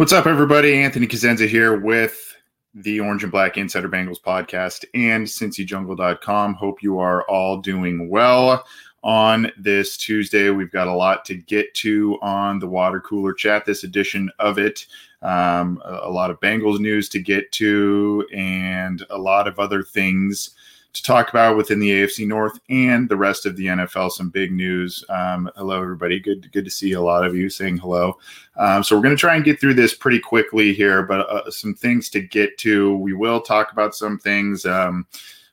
What's up, everybody? Anthony Cosenza here with the Orange and Black Insider Bengals podcast and CincyJungle.com. Hope you are all doing well on this Tuesday. We've got a lot to get to on the water cooler chat, this edition of it. Um, a, a lot of Bengals news to get to and a lot of other things to talk about within the AFC North and the rest of the NFL. Some big news. Um, hello, everybody. Good, good to see a lot of you saying hello. Um, so we're going to try and get through this pretty quickly here, but uh, some things to get to. We will talk about some things. Um,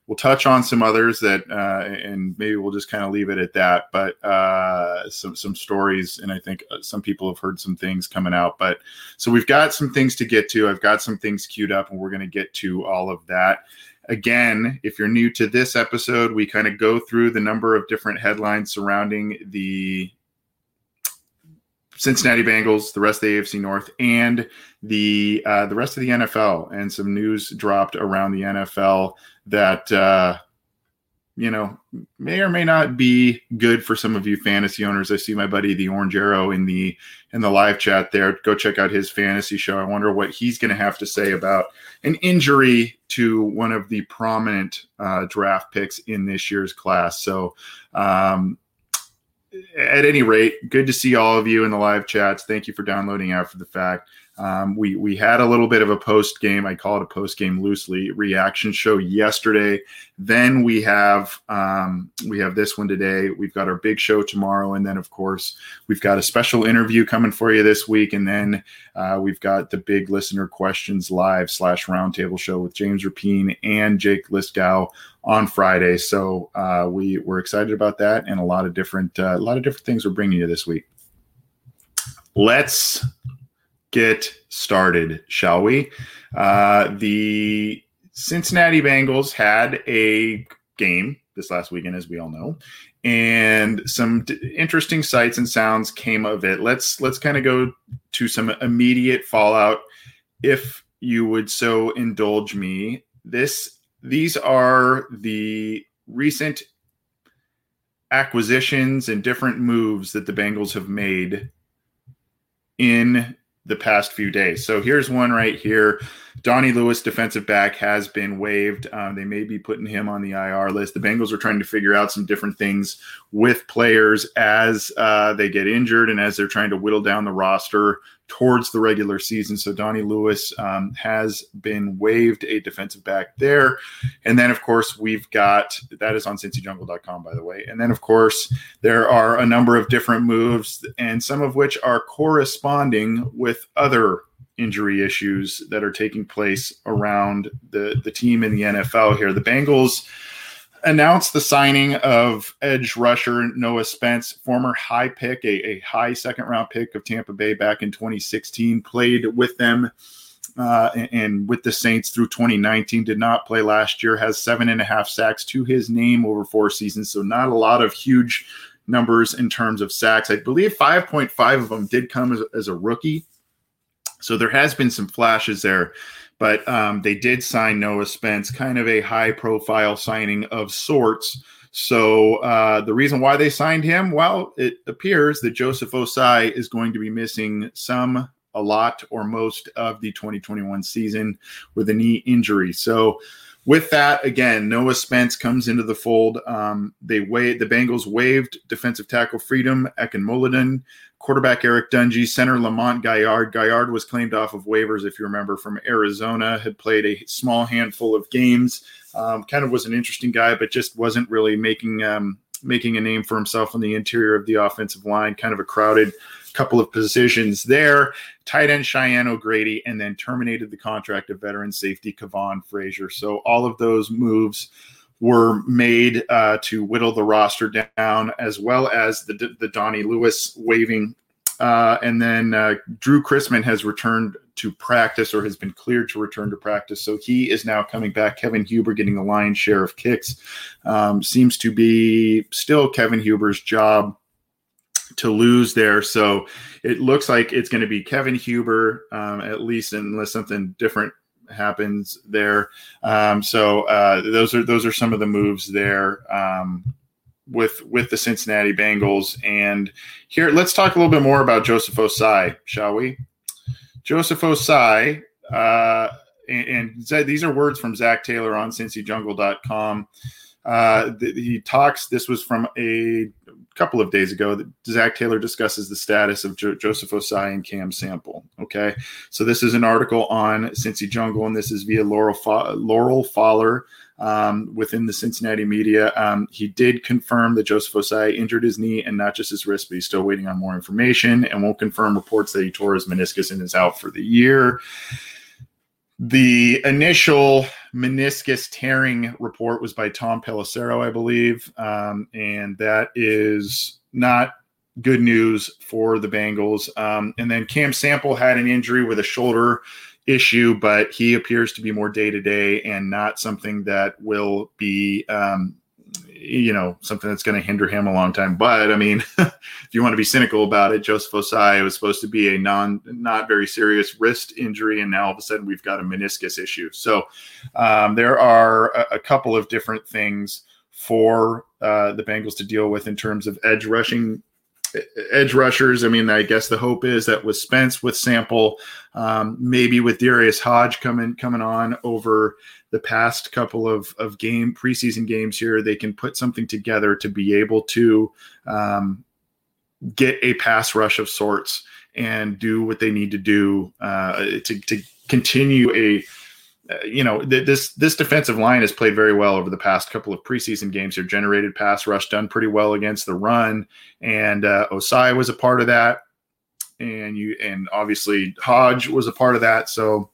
we'll touch on some others that, uh, and maybe we'll just kind of leave it at that. But uh, some some stories, and I think uh, some people have heard some things coming out. But so we've got some things to get to. I've got some things queued up, and we're going to get to all of that. Again, if you're new to this episode, we kind of go through the number of different headlines surrounding the Cincinnati Bengals, the rest of the AFC North, and the uh, the rest of the NFL, and some news dropped around the NFL that uh, you know, may or may not be good for some of you fantasy owners. I see my buddy the Orange Arrow in the in the live chat there. Go check out his fantasy show. I wonder what he's going to have to say about an injury to one of the prominent uh, draft picks in this year's class. So, um, at any rate, good to see all of you in the live chats. Thank you for downloading after the fact. Um, we we had a little bit of a post game. I call it a post game loosely reaction show yesterday. Then we have um, we have this one today. We've got our big show tomorrow, and then of course we've got a special interview coming for you this week, and then uh, we've got the big listener questions live slash roundtable show with James Rapien and Jake Liskow on Friday. So uh, we we're excited about that, and a lot of different uh, a lot of different things we're bringing you this week. Let's get started, shall we? Uh, the Cincinnati Bengals had a game this last weekend, as we all know, and some d- interesting sights and sounds came of it. Let's let's kind of go to some immediate fallout, if you would so indulge me. This these are the recent acquisitions and different moves that the Bengals have made in the past few days. So here's one right here. Donnie Lewis, defensive back, has been waived. Um, they may be putting him on the IR list. The Bengals are trying to figure out some different things with players as uh, they get injured and as they're trying to whittle down the roster towards the regular season. So Donnie Lewis um, has been waived a defensive back there. And then, of course, we've got that is on cincyjungle.com, by the way. And then, of course, there are a number of different moves, and some of which are corresponding with other injury issues that are taking place around the, the team in the NFL here. The Bengals announced the signing of edge rusher Noah Spence, former high pick, a, a high second round pick of Tampa Bay back in 2016, played with them uh, and, and, with the Saints through 2019, did not play last year, has seven and a half sacks to his name over four seasons. So, not a lot of huge numbers in terms of sacks. I believe 5.5 of them did come as, as a rookie. So, there has been some flashes there but um, they did sign Noah Spence, kind of a high profile signing of sorts. So uh, the reason why they signed him, well, it appears that Joseph Ossai is going to be missing some, a lot, or most of the 2021 season with a knee injury. So with that, again, Noah Spence comes into the fold. Um, they wait. The Bengals waived defensive tackle Freedom Okunlola, quarterback Eric Dungey, center Lamont Gaillard. Gaillard was claimed off of waivers, if you remember, from Arizona. Had played a small handful of games. Um, kind of was an interesting guy, but just wasn't really making um, making a name for himself on the interior of the offensive line. Kind of a crowded couple of positions there. Tight end Cheyenne O'Grady, and then terminated the contract of veteran safety Kavon Frazier. So all of those moves were made uh, to whittle the roster down, as well as the the Donnie Lewis waiving. Uh, and then uh, Drue Chrisman has returned to practice or has been cleared to return to practice. So he is now coming back. Kevin Huber getting the lion's share of kicks. Um, seems to be still Kevin Huber's job to lose there. So it looks like it's going to be Kevin Huber, um, at least unless something different happens there. Um, so uh, those are those are some of the moves there um, with with the Cincinnati Bengals. And here, let's talk a little bit more about Joseph Ossai, shall we? Joseph Ossai. Uh, and, and these are words from Zac Taylor on cincyjungle.com. Uh, he talks. This was from a couple of days ago that Zac Taylor discusses the status of jo- Joseph Ossai and Cam Sample. Okay, so this is an article on Cincy Jungle, and this is via Laurel Fa- Laurel Pfahler um, within the Cincinnati media. Um, he did confirm that Joseph Ossai injured his knee and not just his wrist, but he's still waiting on more information and won't confirm reports that he tore his meniscus and is out for the year. The initial meniscus tearing report was by Tom Pelissero, I believe, um, and that is not good news for the Bengals. Um, and then Cam Sample had an injury with a shoulder issue, but he appears to be more day to day and not something that will be um, you know something that's going to hinder him a long time. But I mean, if you want to be cynical about it, Joseph Ossai was supposed to be a non not very serious wrist injury, and now all of a sudden we've got a meniscus issue. So um, there are a, a, couple of different things for uh, the Bengals to deal with in terms of edge rushing edge rushers. I mean, I guess the hope is that with Spence, with Sample, um, maybe with Darius Hodge coming coming on over the past couple of of game preseason games here, they can put something together to be able to um, get a pass rush of sorts and do what they need to do uh, to to continue a uh, you know, th- this this defensive line has played very well over the past couple of preseason games. Here, generated pass rush, done pretty well against the run, and uh, Ossai was a part of that, and you and obviously Hodge was a part of that. So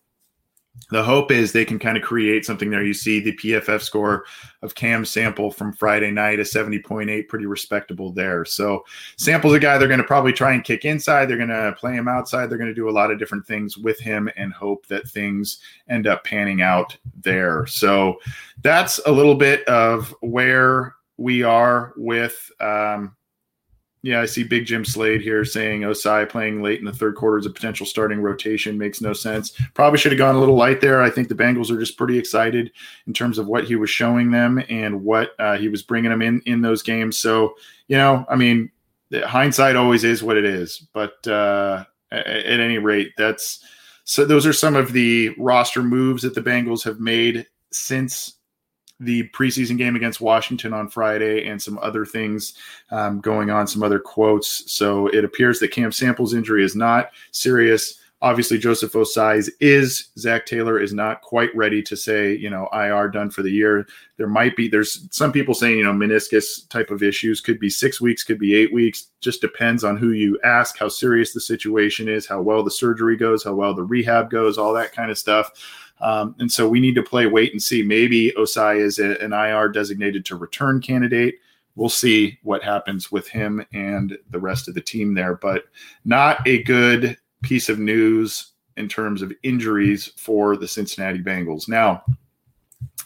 the hope is they can kind of create something there. You see the PFF score of Cam Sample from Friday night, a 70.8, pretty respectable there. So Sample's a guy they're going to probably try and kick inside. They're going to play him outside. They're going to do a lot of different things with him and hope that things end up panning out there. So that's a little bit of where we are with um, yeah, I see Big Jim Slade here saying Ossai playing late in the third quarter is a potential starting rotation makes no sense. Probably should have gone a little light there. I think the Bengals are just pretty excited in terms of what he was showing them and what uh, he was bringing them in in those games. So you know, I mean, hindsight always is what it is. But uh, at, at any rate, that's so. Those are some of the roster moves that the Bengals have made since the preseason game against Washington on Friday and some other things um, going on, some other quotes. So it appears that Cam Sample's injury is not serious. Obviously, Joseph Ossai's is. Zac Taylor is not quite ready to say, you know, IR done for the year. There might be, there's some people saying, you know, meniscus type of issues could be six weeks, could be eight weeks. Just depends on who you ask, how serious the situation is, how well the surgery goes, how well the rehab goes, all that kind of stuff. Um, and so we need to play wait and see. Maybe Ossai is a, an IR designated to return candidate. We'll see what happens with him and the rest of the team there, but not a good piece of news in terms of injuries for the Cincinnati Bengals. Now,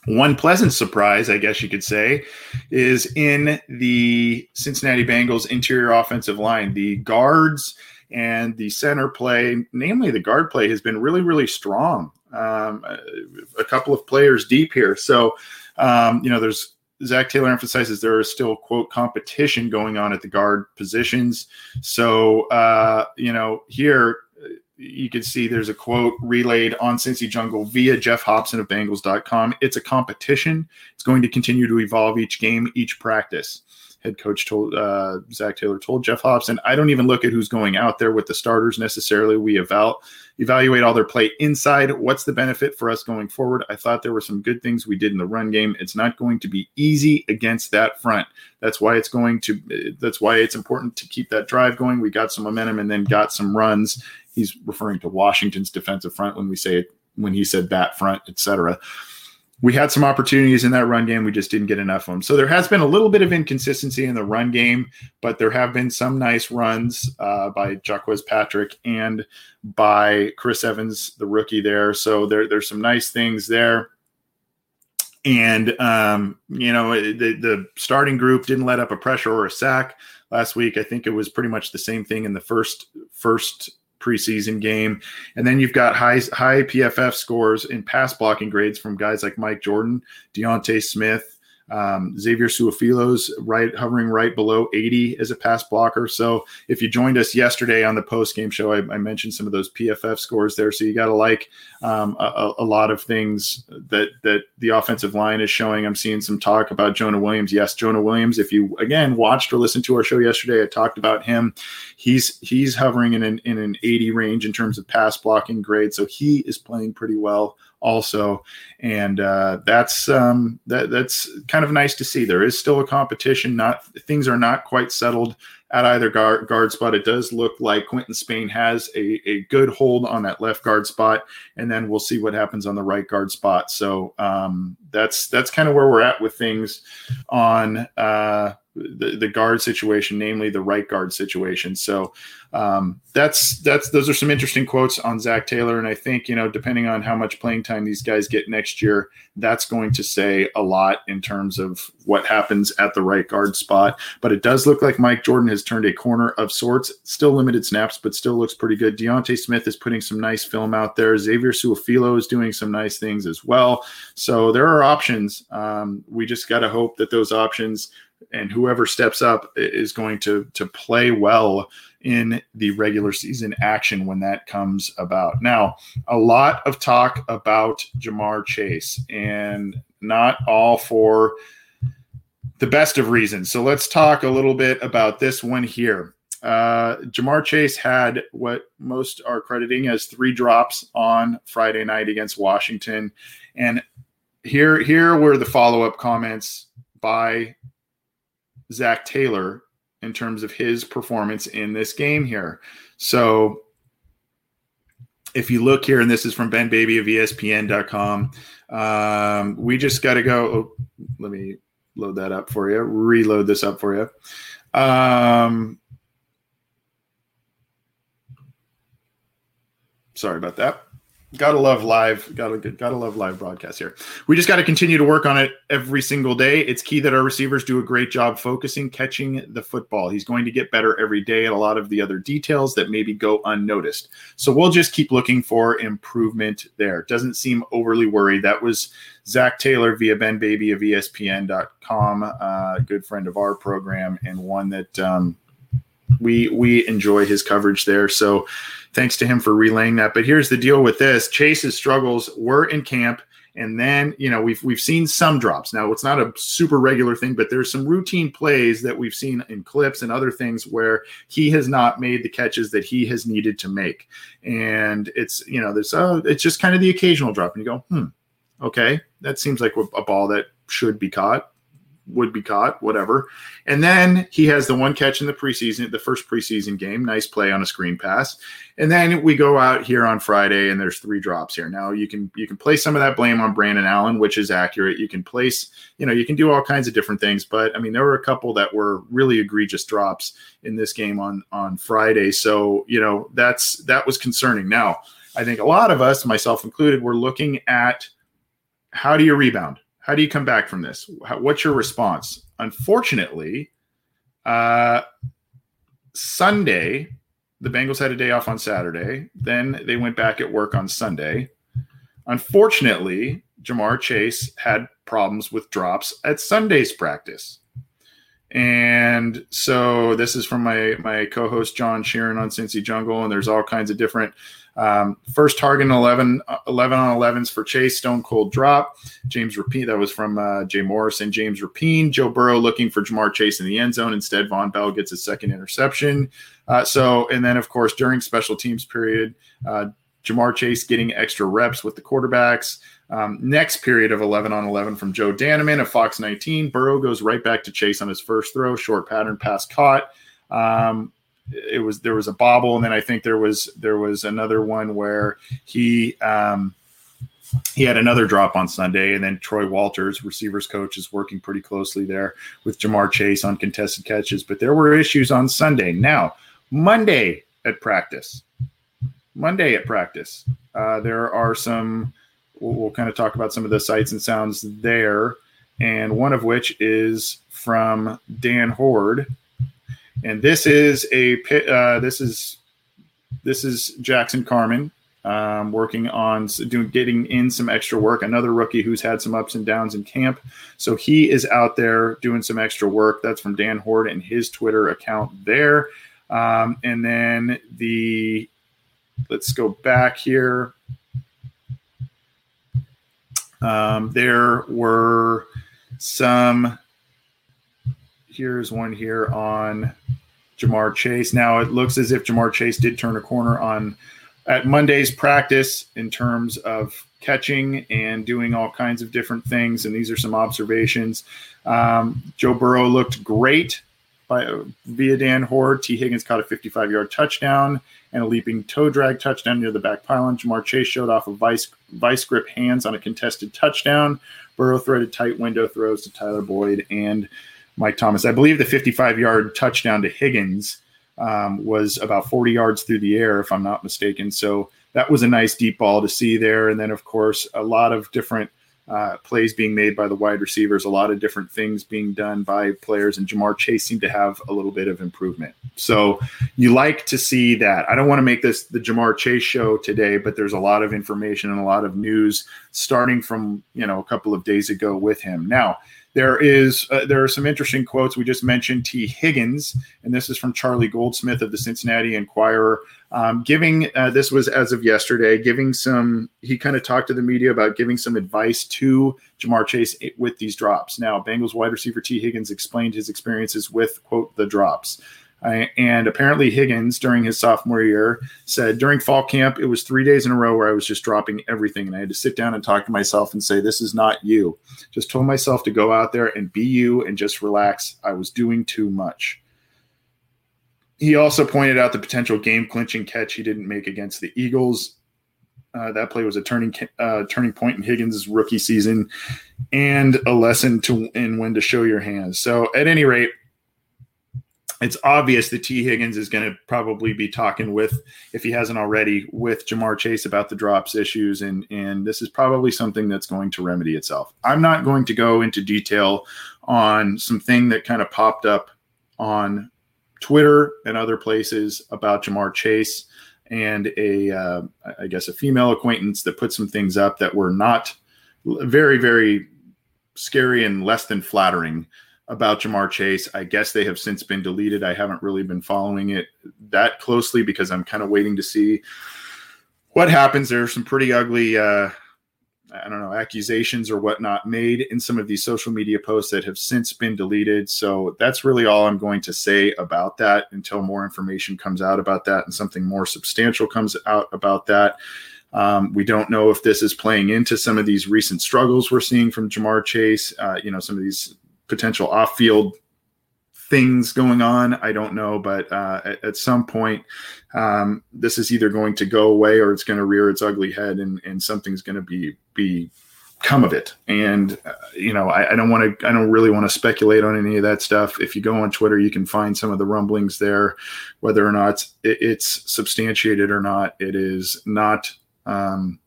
one pleasant surprise, I guess you could say, is in the Cincinnati Bengals interior offensive line. The guards and the center play, namely the guard play, has been really, really strong um, a couple of players deep here. So, um, you know, there's Zac Taylor emphasizes there is still quote competition going on at the guard positions. So, uh, you know, here you can see there's a quote relayed on Cincy Jungle via Geoff Hobson of Bengals.com. It's a competition. It's going to continue to evolve each game, each practice head coach told uh, Zac Taylor told Geoff Hobson, I don't even look at who's going out there with the starters necessarily. We eval- evaluate all their play inside. What's the benefit for us going forward? I thought there were some good things we did in the run game. It's not going to be easy against that front. That's why it's going to. That's why it's important to keep that drive going. We got some momentum and then got some runs. He's referring to Washington's defensive front when we say it when he said that front, etc we had some opportunities in that run game. We just didn't get enough of them. So there has been a little bit of inconsistency in the run game, but there have been some nice runs uh, by Jacques Patrick and by Chris Evans, the rookie there. So there, there's some nice things there. And, um, you know, the, the starting group didn't let up a pressure or a sack last week. I think it was pretty much the same thing in the first first preseason game. And then you've got high high PFF scores in pass blocking grades from guys like Mike Jordan, D'Ante Smith, um, Xavier Su'a-Filo's right hovering right below 80 as a pass blocker. So if you joined us yesterday on the post game show, I, I, mentioned some of those PFF scores there. So you got to like um, a, a, lot of things that that the offensive line is showing. I'm seeing some talk about Jonah Williams. Yes, Jonah Williams. If you again watched or listened to our show yesterday, I talked about him. He's he's hovering in an in an 80 range in terms of pass blocking grade. So he is playing pretty well also, and uh, that's um, that that's kind of nice to see. There is still a competition. Not things are not quite settled at either guard, guard spot. It does look like Quinton Spain has a, a good hold on that left guard spot, and then we'll see what happens on the right guard spot. So um, that's that's kind of where we're at with things on uh, the, the guard situation, namely the right guard situation. So um, that's that's those are some interesting quotes on Zac Taylor, and I think you know depending on how much playing time these guys get next year, that's going to say a lot in terms of what happens at the right guard spot. But it does look like Mike Jordan has turned a corner of sorts. Still limited snaps, but still looks pretty good. D'Ante Smith is putting some nice film out there. Xavier Su'a-Filo is doing some nice things as well. So there are options. Um, we just got to hope that those options and whoever steps up is going to to play well in the regular season action when that comes about. Now, a lot of talk about Ja'Marr Chase and not all for the best of reasons. So let's talk a little bit about this one here. Uh, Ja'Marr Chase had what most are crediting as three drops on Friday night against Washington. And here, here were the follow up comments by Zac Taylor in terms of his performance in this game here. So if you look here, and this is from Ben Baby of ESPN.com, um, we just got to go. Oh, let me load that up for you, reload this up for you. Um, sorry about that. Gotta love live. Gotta gotta love live broadcast here. We just got to continue to work on it every single day. It's key that our receivers do a great job focusing, catching the football. He's going to get better every day at a lot of the other details that maybe go unnoticed. So we'll just keep looking for improvement there. Doesn't seem overly worried. That was Zac Taylor via Ben Baby of ESPN.com, uh, good friend of our program and one that um, we we enjoy his coverage there. So thanks to him for relaying that. But here's the deal with this: Chase's struggles were in camp, and then you know we've we've seen some drops. Now it's not a super regular thing, but there's some routine plays that we've seen in clips and other things where he has not made the catches that he has needed to make, and it's you know there's uh, it's just kind of the occasional drop, and you go, hmm, okay, that seems like a ball that should be caught would be caught, whatever. And then he has the one catch in the preseason, the first preseason game, nice play on a screen pass. And then we go out here on Friday and there's three drops here. Now you can you can place some of that blame on Brandon Allen, which is accurate. You can place, you know, you can do all kinds of different things, but I mean there were a couple that were really egregious drops in this game on on Friday. So, you know, that's that was concerning. Now, I think a lot of us, myself included, were looking at how do you rebound? How do you come back from this? What's your response? Unfortunately, uh, Sunday, the Bengals had a day off on Saturday. Then they went back at work on Sunday. Unfortunately, Ja'Marr Chase had problems with drops at Sunday's practice. And so this is from my my co-host John Sheeran on Cincy Jungle, and there's all kinds of different Um, first target in 11, 11 on 11s for Chase, Stone Cold drop. James Rapien, that was from uh, Jay Morrison. James Rapien, Joe Burrow looking for Ja'Marr Chase in the end zone. Instead, Vonn Bell gets a second interception. Uh, so, and then of course during special teams period, uh, Ja'Marr Chase getting extra reps with the quarterbacks. Um, next period of 11 on 11 from Joe Danneman of Fox 19. Burrow goes right back to Chase on his first throw, short pattern pass caught. Um, it was there was a bobble, and then I think there was there was another one where he um, he had another drop on Sunday, and then Troy Walters, receivers coach, is working pretty closely there with Ja'Marr Chase on contested catches. But there were issues on Sunday. Now Monday at practice, Monday at practice, uh, there are some. We'll, we'll kind of talk about some of the sights and sounds there, and one of which is from Dan Hoard and this is a uh, this is this is Jackson Carman um, working on doing getting in some extra work. Another rookie who's had some ups and downs in camp, so he is out there doing some extra work. That's from Dan Hoard and his Twitter account there. Um, and then the let's go back here. Um, there were some here's one here on Ja'Marr Chase. Now it looks as if Ja'Marr Chase did turn a corner on at Monday's practice in terms of catching and doing all kinds of different things. And these are some observations. Um, Joe Burrow looked great by via Dan Hoard. Tee Higgins caught a 55 yard touchdown and a leaping toe drag touchdown near the back pylon. Ja'Marr Chase showed off a vice vice grip hands on a contested touchdown. Burrow threaded tight window throws to Tyler Boyd and Mike Thomas. I believe the 55 yard touchdown to Higgins um, was about 40 yards through the air, if I'm not mistaken. So that was a nice deep ball to see there. And then, of course, a lot of different uh, plays being made by the wide receivers, a lot of different things being done by players, and Ja'Marr Chase seemed to have a little bit of improvement. So you like to see that. I don't want to make this the Ja'Marr Chase show today, but there's a lot of information and a lot of news starting from you know a couple of days ago with him. Now there is uh, there are some interesting quotes. We just mentioned Tee Higgins, and this is from Charlie Goldsmith of the Cincinnati Enquirer, um, giving uh, this was as of yesterday, giving some. He kind of talked to the media about giving some advice to Ja'Marr Chase with these drops. Now, Bengals wide receiver Tee Higgins explained his experiences with quote the drops. And apparently, Higgins, during his sophomore year, said during fall camp, it was three days in a row where I was just dropping everything. And I had to sit down and talk to myself and say, This is not you. Just told myself to go out there and be you and just relax. I was doing too much. He also pointed out the potential game clinching catch he didn't make against the Eagles. Uh, that play was a turning uh, turning point in Higgins' rookie season, and a lesson to in when to show your hands. So, at any rate, it's obvious that Tee Higgins is going to probably be talking with, if he hasn't already, with Ja'Marr Chase about the drops issues, and and this is probably something that's going to remedy itself. I'm not going to go into detail on something that kind of popped up on Twitter and other places about Ja'Marr Chase and a, uh, I guess, a female acquaintance that put some things up that were not very, very scary and less than flattering about Ja'Marr Chase. I guess they have since been deleted. I haven't really been following it that closely because I'm kind of waiting to see what happens. There are some pretty ugly, uh, I don't know, accusations or whatnot made in some of these social media posts that have since been deleted. So that's really all I'm going to say about that until more information comes out about that and something more substantial comes out about that. Um, we don't know if this is playing into some of these recent struggles we're seeing from Ja'Marr Chase. Uh, you know, some of these potential off-field things going on. I don't know, but uh, at, at, some point, um, this is either going to go away or it's going to rear its ugly head, and, and something's going to be be come of it. And uh, you know, I, I don't want to. I don't really want to speculate on any of that stuff. If you go on Twitter, you can find some of the rumblings there, whether or not it, it's substantiated or not. It is not. Um,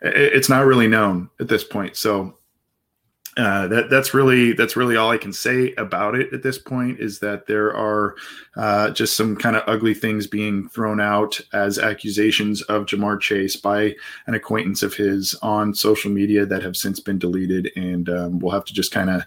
it, it's not really known at this point. So uh, that that's really that's really all I can say about it at this point is that there are uh, just some kind of ugly things being thrown out as accusations of Ja'Marr Chase by an acquaintance of his on social media that have since been deleted, and um, we'll have to just kind of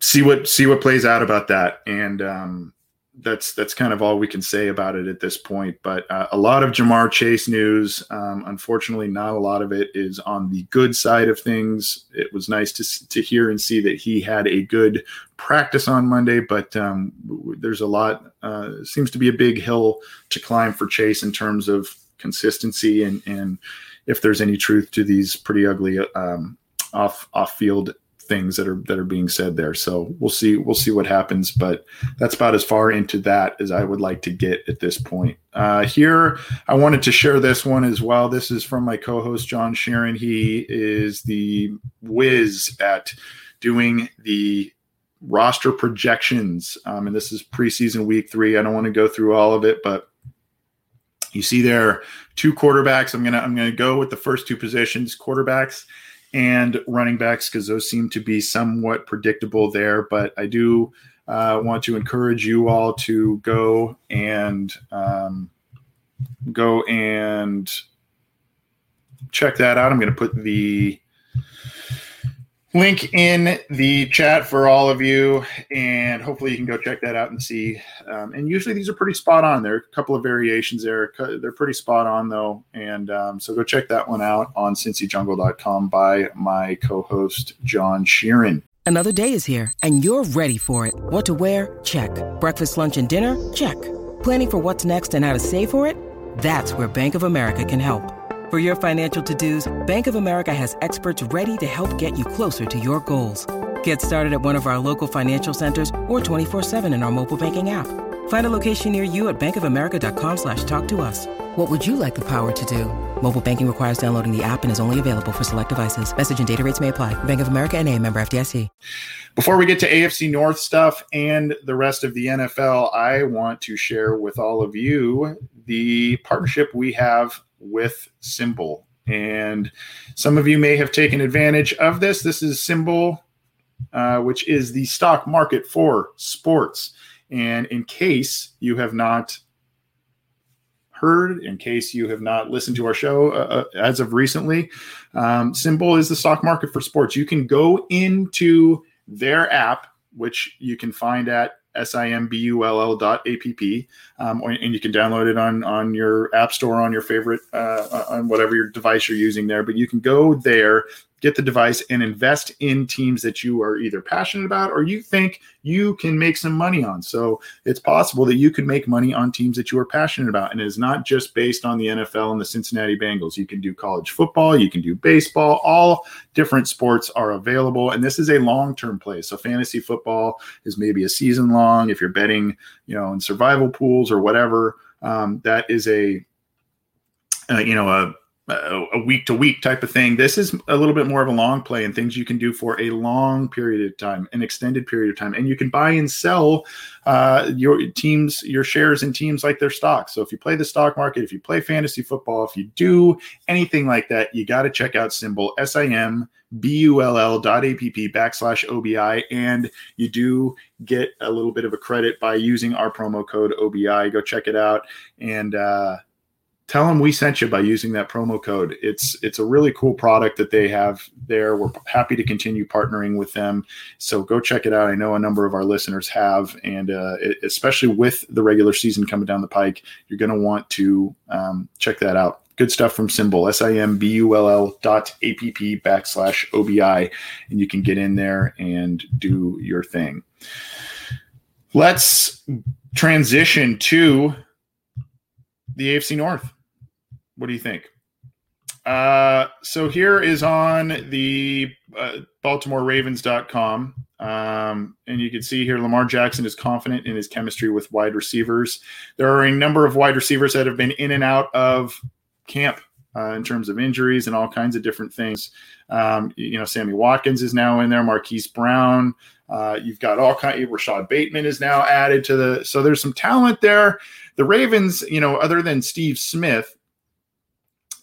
see what see what plays out about that. And um, that's that's kind of all we can say about it at this point. But uh, a lot of Ja'Marr Chase news. Um, unfortunately, not a lot of it is on the good side of things. It was nice to to hear and see that he had a good practice on Monday, but um, there's a lot. Uh, seems to be a big hill to climb for Chase in terms of consistency and and if there's any truth to these pretty ugly um, off off field things that are that are being said there. So we'll see we'll see what happens, but that's about as far into that as I would like to get at this point. Uh, here, I wanted to share this one as well. This is from my co-host John Sheeran. He is the whiz at doing the roster projections, um, and this is preseason week three. I don't want to go through all of it, but you see there two quarterbacks. I'm gonna I'm gonna go with the first two positions, quarterbacks and running backs because those seem to be somewhat predictable there. But I do uh, want to encourage you all to go and um, go and check that out. I'm going to put the link in the chat for all of you, and hopefully you can go check that out and see. Um, and usually these are pretty spot on. There are a couple of variations there. They're pretty spot on though, and um, so go check that one out on cincyjungle.com by my co-host John Sheeran. Another day is here, and you're ready for it. What to wear? Check. Breakfast, lunch, and dinner? Check. Planning for what's next and how to save for it? That's where Bank of America can help. For your financial to-dos, Bank of America has experts ready to help get you closer to your goals. Get started at one of our local financial centers or 24-7 in our mobile banking app. Find a location near you at bankofamerica.com slash talk to us. What would you like the power to do? Mobile banking requires downloading the app and is only available for select devices. Message and data rates may apply. Bank of America and a member FDIC. Before we get to AFC North stuff and the rest of the NFL, I want to share with all of you the partnership we have with SimBull. And some of you may have taken advantage of this. This is SimBull, uh, which is the stock market for sports. And in case you have not heard, in case you have not listened to our show uh, uh as of recently, um, SimBull is the stock market for sports. You can go into their app, which you can find at S-I-M-B-U-L-L dot A-P-P. Um, and you can download it on, on your app store, on your favorite, uh, on whatever your device you're using there. But you can go there, get the device and invest in teams that you are either passionate about or you think you can make some money on. So it's possible that you can make money on teams that you are passionate about. And it is not just based on the NFL and the Cincinnati Bengals. You can do college football, you can do baseball, all different sports are available. And this is a long term play. So fantasy football is maybe a season long. If you're betting, you know, in survival pools or whatever, um, that is a, uh, you know, a, a week to week type of thing. This is a little bit more of a long play and things you can do for a long period of time, an extended period of time, and you can buy and sell uh, your teams, your shares in teams like their stocks. So if you play the stock market, if you play fantasy football, if you do anything like that, you got to check out SimBull S I M B U L L dot app backslash OBI, and you do get a little bit of a credit by using our promo code OBI. Go check it out and. Uh, tell them we sent you by using that promo code. It's it's a really cool product that they have there. We're happy to continue partnering with them. So go check it out. I know a number of our listeners have, and uh, it, especially with the regular season coming down the pike, you're going to want to um, check that out. Good stuff from SimBull, S I M B U L L dot A P P backslash O B I, and you can get in there and do your thing. Let's transition to the AFC North. What do you think? Uh, so here is on the uh, BaltimoreRavens.com. Um, and you can see here Lamar Jackson is confident in his chemistry with wide receivers. There are a number of wide receivers that have been in and out of camp uh, in terms of injuries and all kinds of different things. Um, you know, Sammy Watkins is now in there, Marquise Brown. Uh, you've got all kind. Of, Rashod Bateman is now added to the. So there's some talent there. The Ravens, you know, other than Steve Smith,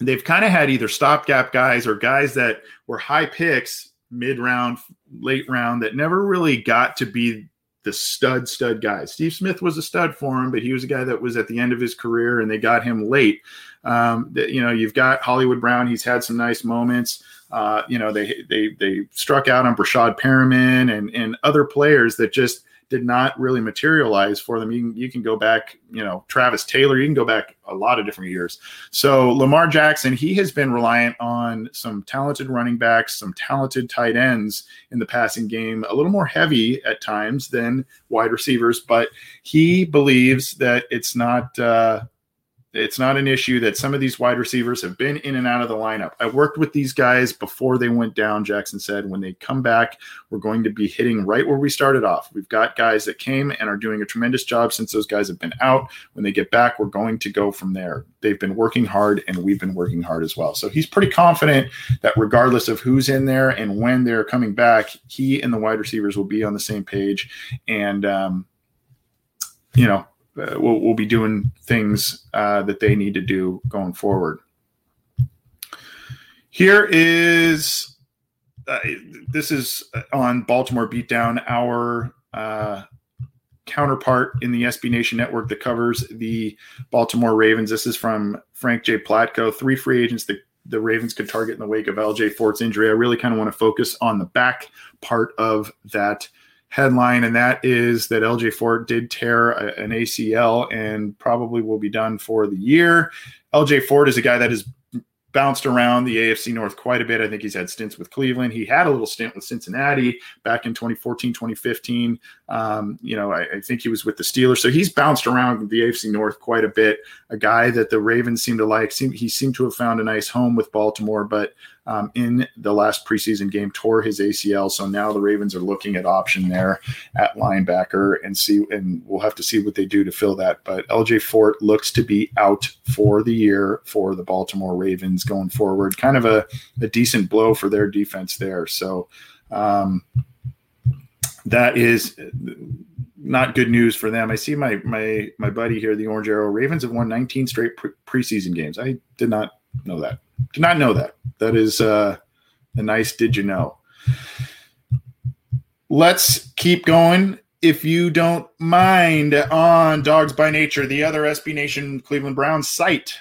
they've kind of had either stopgap guys or guys that were high picks mid round, late round that never really got to be the stud stud guys. Steve Smith was a stud for him, but he was a guy that was at the end of his career and they got him late. Um, you know, you've got Hollywood Brown. He's had some nice moments. Uh, you know, they they they struck out on Breshad Perriman and and other players that just did not really materialize for them. You can, you can go back, you know, Travis Taylor, you can go back a lot of different years. So Lamar Jackson, he has been reliant on some talented running backs, some talented tight ends in the passing game, a little more heavy at times than wide receivers, but he believes that it's not, uh, it's not an issue that some of these wide receivers have been in and out of the lineup. I worked with these guys before they went down. Jackson said, when they come back, we're going to be hitting right where we started off. We've got guys that came and are doing a tremendous job since those guys have been out. When they get back, we're going to go from there. They've been working hard, and we've been working hard as well. So he's pretty confident that regardless of who's in there and when they're coming back, he and the wide receivers will be on the same page. And, um, you know, uh, will, will be doing things uh, that they need to do going forward. Here is uh, this is on Baltimore Beatdown, our uh, counterpart in the SB Nation network that covers the Baltimore Ravens. This is from Frank J. Platko. Three free agents that the Ravens could target in the wake of LJ Fort's injury. I really kind of want to focus on the back part of that headline, and that is that LJ Fort did tear a, an ACL and probably will be done for the year. LJ Fort is a guy that has bounced around the AFC North quite a bit. I think he's had stints with Cleveland. He had a little stint with Cincinnati back in 2014, 2015. Um, you know, I, I, think he was with the Steelers. So he's bounced around the AFC North quite a bit. A guy that the Ravens seem to like. Seem, he seemed to have found a nice home with Baltimore, but um, in the last preseason game tore his ACL. So now the Ravens are looking at option there at linebacker and see, and we'll have to see what they do to fill that. But LJ Fort looks to be out for the year for the Baltimore Ravens going forward. Kind of a, a decent blow for their defense there. So um, that is not good news for them. I see my my my buddy here, the Orange Arrow Ravens have won 19 straight pre- preseason games. I did not know that. Did not know that. That is uh, a nice did you know. Let's keep going. If you don't mind, on Dogs by Nature, the other SB Nation Cleveland Browns site,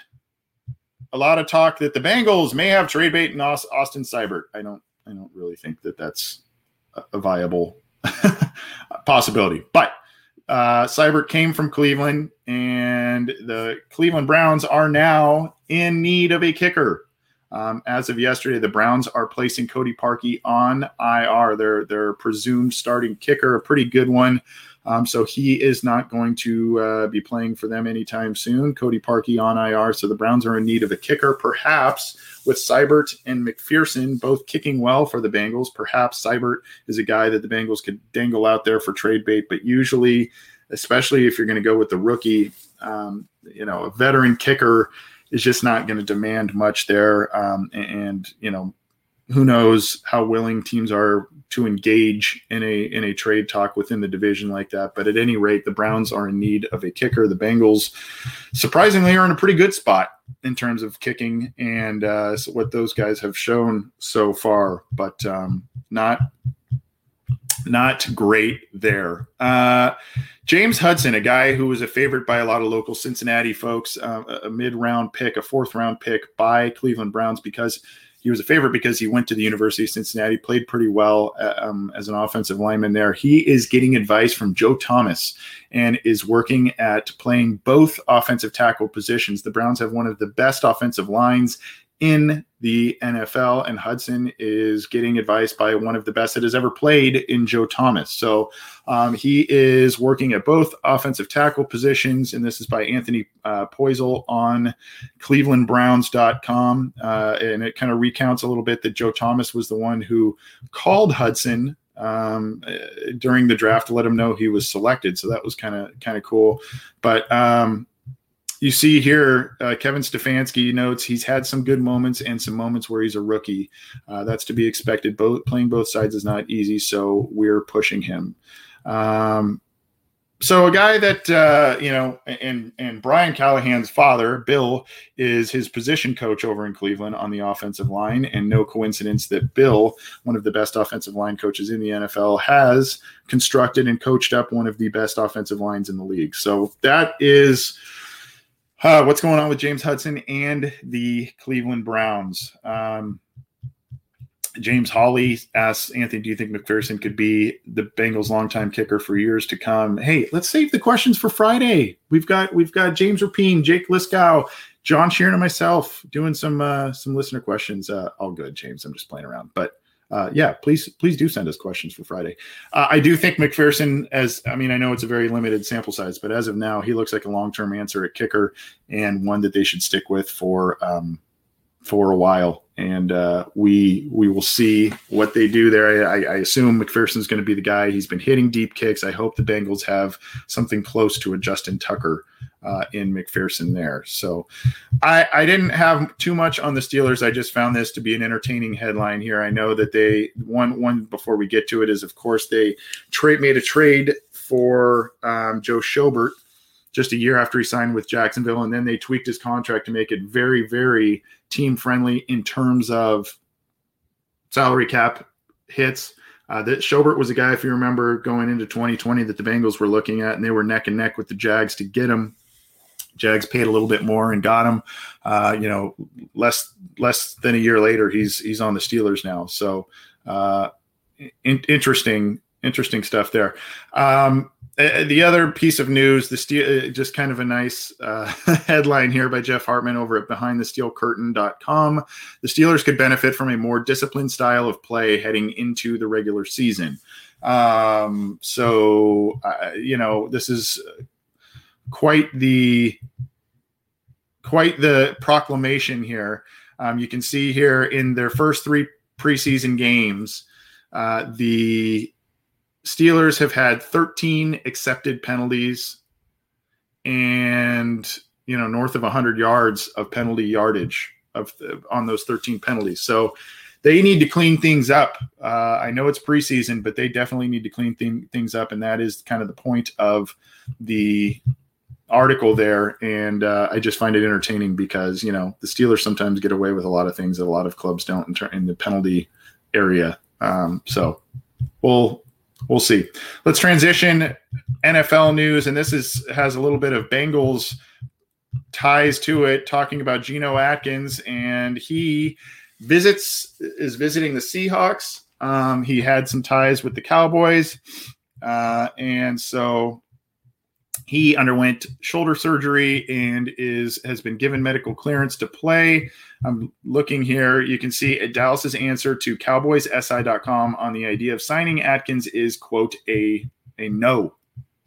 a lot of talk that the Bengals may have trade bait in Austin Seibert. I don't, I don't really think that that's a viable possibility. But uh, Seibert came from Cleveland, and the Cleveland Browns are now in need of a kicker. Um, as of yesterday, the Browns are placing Cody Parkey on IR. Their their presumed starting kicker, a pretty good one. Um, so he is not going to uh, be playing for them anytime soon. Cody Parkey on IR. So the Browns are in need of a kicker, perhaps with Seibert and McPherson both kicking well for the Bengals. Perhaps Seibert is a guy that the Bengals could dangle out there for trade bait, but usually, especially if you're going to go with the rookie, um, you know, a veteran kicker is just not going to demand much there. Um, and, and, you know, who knows how willing teams are to engage in a in a trade talk within the division like that. But at any rate, the Browns are in need of a kicker. The Bengals, surprisingly, are in a pretty good spot in terms of kicking and uh, what those guys have shown so far, but um, not not great there. Uh, James Hudson, a guy who was a favorite by a lot of local Cincinnati folks, uh, a mid round pick, a fourth round pick by Cleveland Browns because he was a favorite because he went to the University of Cincinnati, played pretty well uh, um, as an offensive lineman there. He is getting advice from Joe Thomas and is working at playing both offensive tackle positions. The Browns have one of the best offensive lines in the NFL, and Hudson is getting advice by one of the best that has ever played in Joe Thomas. So um, he is working at both offensive tackle positions, and this is by Anthony uh, Poisal on clevelandbrowns.com. Uh, and it kind of recounts a little bit that Joe Thomas was the one who called Hudson um, during the draft to let him know he was selected. So that was kind of kind of cool. But um, you see here, uh, Kevin Stefanski notes he's had some good moments and some moments where he's a rookie. Uh, that's to be expected. Both playing both sides is not easy, so we're pushing him. Um, so a guy that uh, you know, and and Brian Callahan's father, Bill, is his position coach over in Cleveland on the offensive line, and no coincidence that Bill, one of the best offensive line coaches in the NFL, has constructed and coached up one of the best offensive lines in the league. So that is uh, what's going on with James Hudson and the Cleveland Browns? Um, James Hawley asks Anthony, "Do you think McPherson could be the Bengals' longtime kicker for years to come?" Hey, let's save the questions for Friday. We've got we've got James Rapien, Jake Liskow, John Sheeran, and myself doing some uh, some listener questions. Uh, all good, James. I'm just playing around, but uh, yeah, please please do send us questions for Friday. Uh, I do think McPherson, as I mean, I know it's a very limited sample size, but as of now, he looks like a long term answer at kicker and one that they should stick with for um, for a while, and uh, we we will see what they do there. I, I assume McPherson's going to be the guy. He's been hitting deep kicks. I hope the Bengals have something close to a Justin Tucker uh, in McPherson there. So I, I didn't have too much on the Steelers. I just found this to be an entertaining headline here. I know that they one one before we get to it is of course they trade made a trade for um, Joe Schobert just a year after he signed with Jacksonville, and then they tweaked his contract to make it very, very team friendly in terms of salary cap hits. Uh, that Schobert was a guy, if you remember, going into 2020 that the Bengals were looking at, and they were neck and neck with the Jags to get him. Jags paid a little bit more and got him. Uh, you know, less less than a year later, he's he's on the Steelers now. So uh, in, interesting interesting stuff there. Um, the other piece of news, the steel, uh, just kind of a nice uh, headline here by Jeff Hartman over at BehindTheSteelCurtain.com. The Steelers could benefit from a more disciplined style of play heading into the regular season. Um, so, uh, you know, this is quite the quite the proclamation here. Um, you can see here in their first three preseason games, uh, the Steelers have had 13 accepted penalties and you know north of 100 yards of penalty yardage of on those 13 penalties. So they need to clean things up. Uh, I know it's preseason, but they definitely need to clean th- things up, and that is kind of the point of the article there. And uh, I just find it entertaining because you know the Steelers sometimes get away with a lot of things that a lot of clubs don't in, ter- in the penalty area. Um, so we'll we'll see. Let's transition NFL news, and this is has a little bit of Bengals ties to it. Talking about Geno Atkins, and he visits is visiting the Seahawks. Um, he had some ties with the Cowboys, uh, and so he underwent shoulder surgery and is has been given medical clearance to play. I'm looking here. You can see Dallas's answer to CowboysSI.com on the idea of signing Atkins is quote a a no.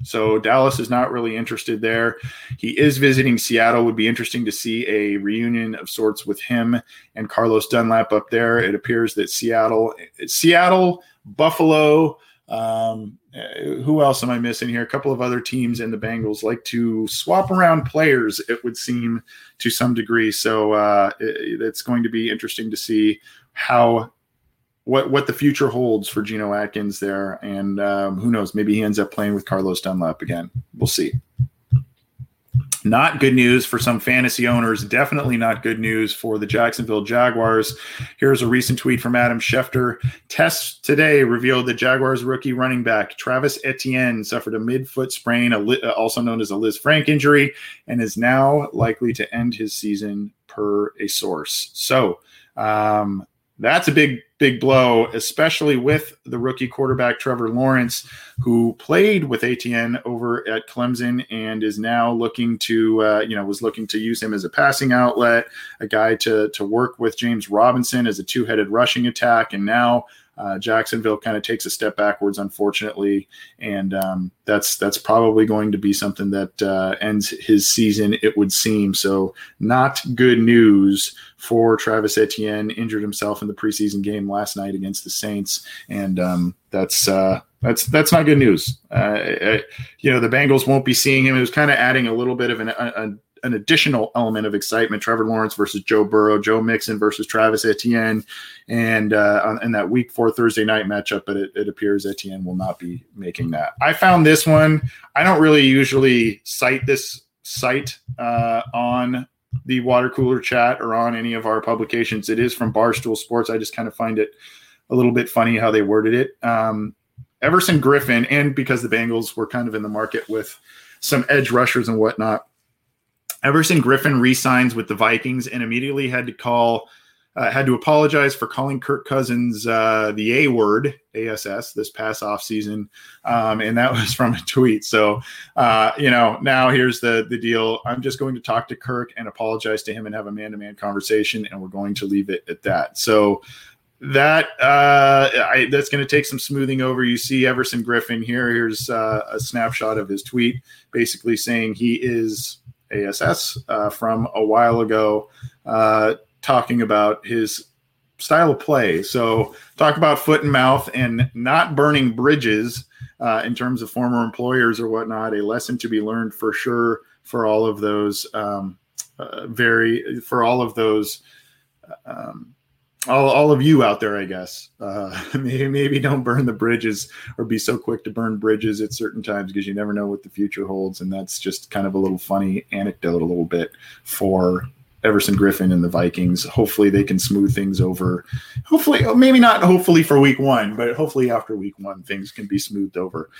So Dallas is not really interested there. He is visiting Seattle. Would be interesting to see a reunion of sorts with him and Carlos Dunlap up there. It appears that Seattle, Seattle, Buffalo, um, who else am I missing here? A couple of other teams in the Bengals like to swap around players, it would seem to some degree. So uh, it, it's going to be interesting to see how what what the future holds for Geno Atkins there, and um, who knows? Maybe he ends up playing with Carlos Dunlap again. We'll see. Not good news for some fantasy owners. Definitely not good news for the Jacksonville Jaguars. Here's a recent tweet from Adam Schefter. Tests today revealed that Jaguars rookie running back Travis Etienne suffered a midfoot sprain, also known as a Lisfranc injury, and is now likely to end his season per a source. So, um, that's a big, big blow, especially with the rookie quarterback Trevor Lawrence, who played with Etienne over at Clemson and is now looking to, uh, you know, was looking to use him as a passing outlet, a guy to to work with James Robinson as a two headed rushing attack, and now uh, Jacksonville kind of takes a step backwards, unfortunately, and um, that's that's probably going to be something that uh, ends his season. It would seem so. Not good news for Travis Etienne. Injured himself in the preseason game last night against the Saints, and um, that's uh, that's that's not good news. Uh, you know, the Bengals won't be seeing him. It was kind of adding a little bit of an, a, an additional element of excitement. Trevor Lawrence versus Joe Burrow, Joe Mixon versus Travis Etienne, and uh, in that Week Four Thursday night matchup. But it, it, appears Etienne will not be making that. I found this one. I don't really usually cite this site uh, on the water cooler chat or on any of our publications. It is from Barstool Sports. I just kind of find it a little bit funny how they worded it. Um, Everson Griffen, and because the Bengals were kind of in the market with some edge rushers and whatnot, Everson Griffen re-signs with the Vikings and immediately had to call uh, had to apologize for calling Kirk Cousins uh, the A word, ASS, this past offseason. Um, and that was from a tweet. So, uh, you know, now here's the, the deal. I'm just going to talk to Kirk and apologize to him and have a man to man conversation. And we're going to leave it at that. So, that uh, I, that's going to take some smoothing over. You see Everson Griffen here. Here's uh, a snapshot of his tweet, basically saying he is ASS uh, from a while ago. Uh, talking about his style of play. So, talk about foot and mouth and not burning bridges uh, in terms of former employers or whatnot. A lesson to be learned for sure for all of those um, uh, very for all of those. Um, all, all of you out there, I guess, uh, maybe, maybe don't burn the bridges or be so quick to burn bridges at certain times because you never know what the future holds. And that's just kind of a little funny anecdote, a little bit for Everson Griffen and the Vikings. Hopefully, they can smooth things over. Hopefully, maybe not hopefully for week one, but hopefully after week one, things can be smoothed over.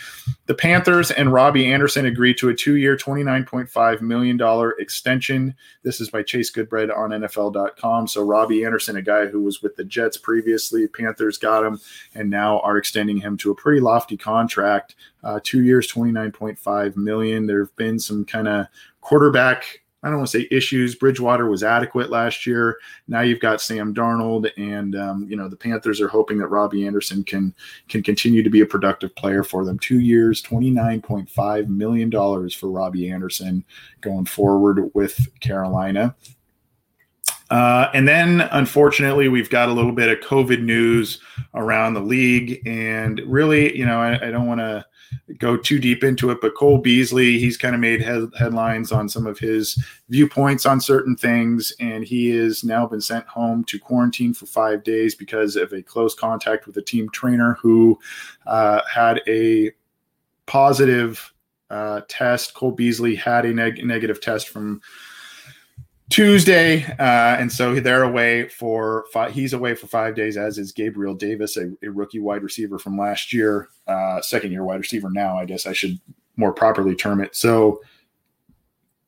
The Panthers and Robbie Anderson agreed to a two year, $29.5 million extension. This is by Chase Goodbread on NFL.com. So, Robbie Anderson, a guy who was with the Jets previously, Panthers got him and now are extending him to a pretty lofty contract. Uh, two years, 29.5 million. There have been some kind of quarterback I don't want to say issues. Bridgewater was adequate last year. Now you've got Sam Darnold, and um, you know the Panthers are hoping that Robbie Anderson can can continue to be a productive player for them. Two years, twenty nine point five million dollars for Robbie Anderson going forward with Carolina. Uh, and then, unfortunately, we've got a little bit of COVID news around the league, and really, you know, I, I don't want to go too deep into it, but Cole Beasley, he's kind of made head, headlines on some of his viewpoints on certain things, and he has now been sent home to quarantine for five days because of a close contact with a team trainer who uh, had a positive uh, test. Cole Beasley had a neg- negative test from Tuesday, uh, and so they're away for five, he's away for five days, as is Gabriel Davis, a, a rookie wide receiver from last year, uh, second year wide receiver now. I guess I should more properly term it. So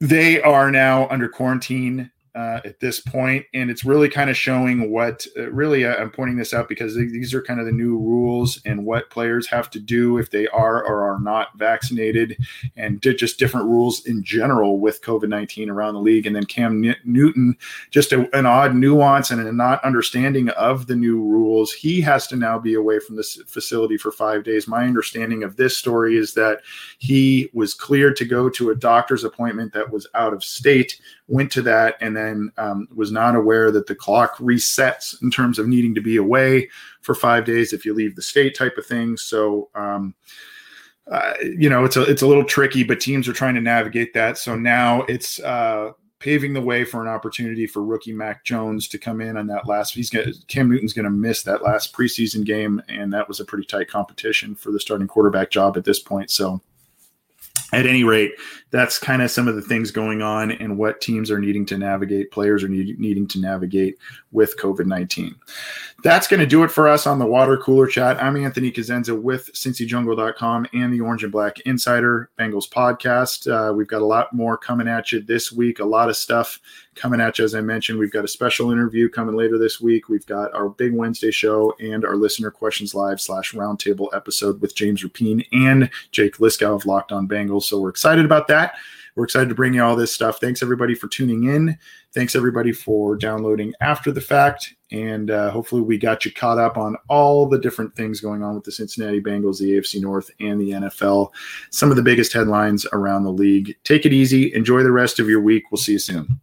they are now under quarantine uh, at this point, and it's really kind of showing what. Uh, really, uh, I'm pointing this out because these are kind of the new rules and what players have to do if they are or are not vaccinated, and just different rules in general with COVID 19 around the league. And then Cam N- Newton, just a, an odd nuance and a not understanding of the new rules. He has to now be away from this facility for five days. My understanding of this story is that he was cleared to go to a doctor's appointment that was out of state, went to that, and then um, was not aware that the clock resets in terms of needing to be away for five days if you leave the state type of thing. So, um, uh, you know, it's a it's a little tricky, but teams are trying to navigate that. So now it's uh, paving the way for an opportunity for rookie Mac Jones to come in on that last. He's going Cam Newton's going to miss that last preseason game, and that was a pretty tight competition for the starting quarterback job at this point. So at any rate, that's kind of some of the things going on and what teams are needing to navigate, players are need, needing to navigate with COVID 19. That's going to do it for us on the water cooler chat. I'm Anthony Cosenza with CincyJungle.com and the Orange and Black Insider Bengals podcast. Uh, we've got a lot more coming at you this week, a lot of stuff coming at you. As I mentioned, we've got a special interview coming later this week. We've got our big Wednesday show and our listener questions live slash roundtable episode with James Rapien and Jake Liskow of Locked On Bengals. So we're excited about that that. We're excited to bring you all this stuff. Thanks everybody for tuning in. Thanks everybody for downloading after the fact. And uh, hopefully, we got you caught up on all the different things going on with the Cincinnati Bengals, the AFC North, and the NFL. Some of the biggest headlines around the league. Take it easy. Enjoy the rest of your week. We'll see you soon.